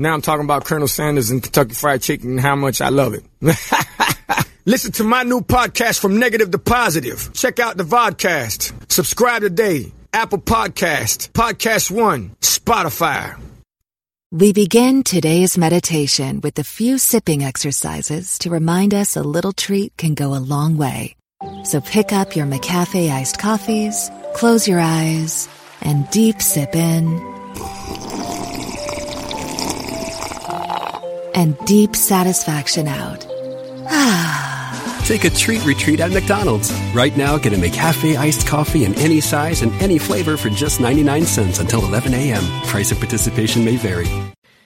Now I'm talking about Colonel Sanders and Kentucky Fried Chicken and how much I love it. Listen to my new podcast from negative to positive. Check out the vodcast. Subscribe today. Apple Podcast, Podcast One, Spotify. We begin today's meditation with a few sipping exercises to remind us a little treat can go a long way. So pick up your McCafe iced coffees, close your eyes, and deep sip in. And deep satisfaction out. Ah. Take a treat retreat at McDonald's. Right now, get a McCafe iced coffee in any size and any flavor for just 99 cents until 11 a.m. Price of participation may vary.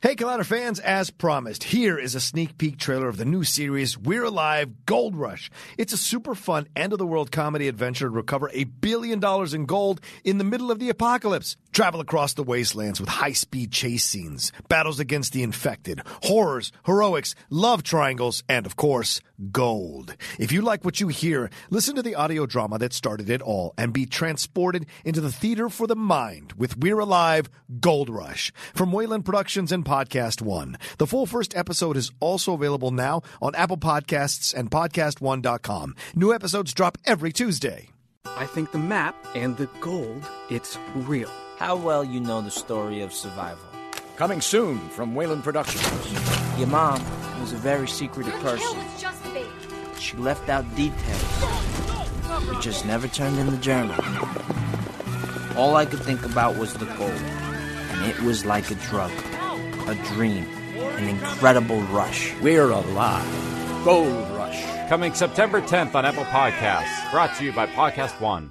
Hey, Collider fans, as promised, here is a sneak peek trailer of the new series, We're Alive Goldrush. It's a super fun end of the world comedy adventure to recover a billion dollars in gold in the middle of the apocalypse. Travel across the wastelands with high speed chase scenes, battles against the infected, horrors, heroics, love triangles, and of course, gold. If you like what you hear, listen to the audio drama that started it all and be transported into the theater for the mind with We're Alive Goldrush from Wayland Productions and Podcast One. The full first episode is also available now on Apple Podcasts and PodcastOne.com. New episodes drop every Tuesday. I think the map and the gold, it's real. How well you know the story of survival. Coming soon from Wayland Productions. Your mom was a very secretive person. She left out details, but just never turned in the journal. All I could think about was the gold, and it was like a drug, a dream, an incredible rush. We're alive. Goldrush. Coming September 10th on Apple Podcasts. Brought to you by Podcast One.